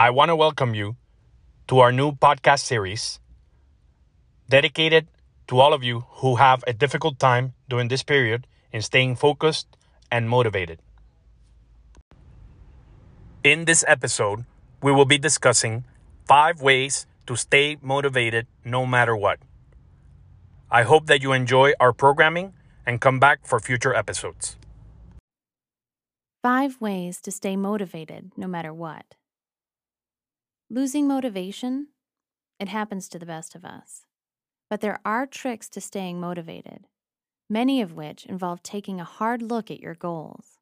I want to welcome you to our new podcast series dedicated to all of you who have a difficult time during this period in staying focused and motivated. In this episode, we will be discussing five ways to stay motivated no matter what. I hope that you enjoy our programming and come back for future episodes. Five ways to stay motivated no matter what. Losing motivation? It happens to the best of us. But there are tricks to staying motivated, many of which involve taking a hard look at your goals.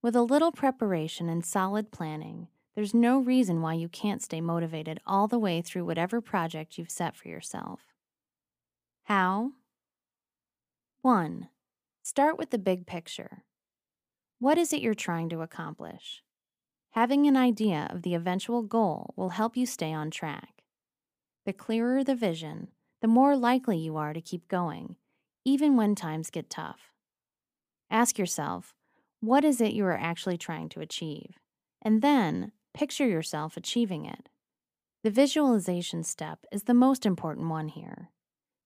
With a little preparation and solid planning, there's no reason why you can't stay motivated all the way through whatever project you've set for yourself. How? 1. Start with the big picture. What is it you're trying to accomplish? Having an idea of the eventual goal will help you stay on track. The clearer the vision, the more likely you are to keep going, even when times get tough. Ask yourself, what is it you are actually trying to achieve? And then picture yourself achieving it. The visualization step is the most important one here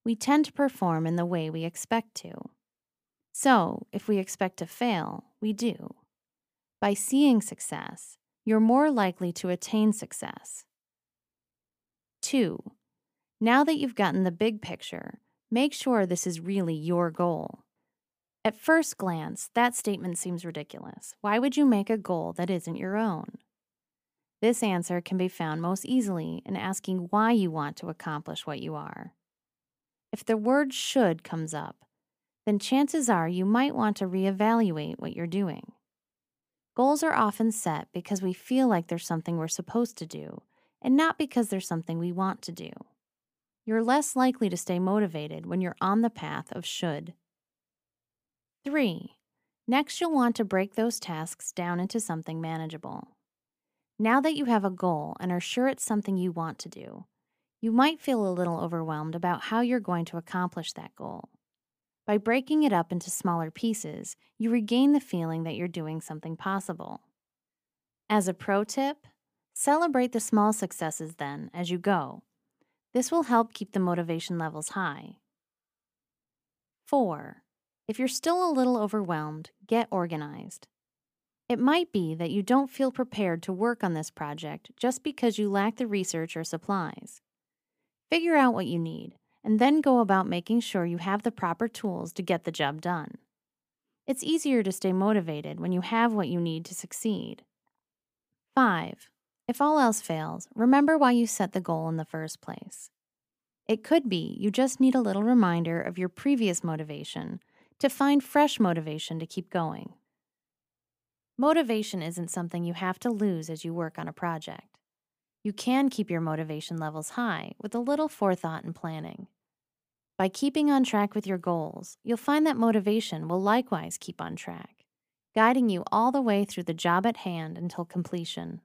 we tend to perform in the way we expect to. So, if we expect to fail, we do. By seeing success, you're more likely to attain success. 2. Now that you've gotten the big picture, make sure this is really your goal. At first glance, that statement seems ridiculous. Why would you make a goal that isn't your own? This answer can be found most easily in asking why you want to accomplish what you are. If the word should comes up, then chances are you might want to reevaluate what you're doing. Goals are often set because we feel like there's something we're supposed to do, and not because there's something we want to do. You're less likely to stay motivated when you're on the path of should. 3. Next, you'll want to break those tasks down into something manageable. Now that you have a goal and are sure it's something you want to do, you might feel a little overwhelmed about how you're going to accomplish that goal. By breaking it up into smaller pieces, you regain the feeling that you're doing something possible. As a pro tip, celebrate the small successes then as you go. This will help keep the motivation levels high. 4. If you're still a little overwhelmed, get organized. It might be that you don't feel prepared to work on this project just because you lack the research or supplies. Figure out what you need, and then go about making sure you have the proper tools to get the job done. It's easier to stay motivated when you have what you need to succeed. 5. If all else fails, remember why you set the goal in the first place. It could be you just need a little reminder of your previous motivation to find fresh motivation to keep going. Motivation isn't something you have to lose as you work on a project you can keep your motivation levels high with a little forethought and planning. By keeping on track with your goals, you'll find that motivation will likewise keep on track, guiding you all the way through the job at hand until completion.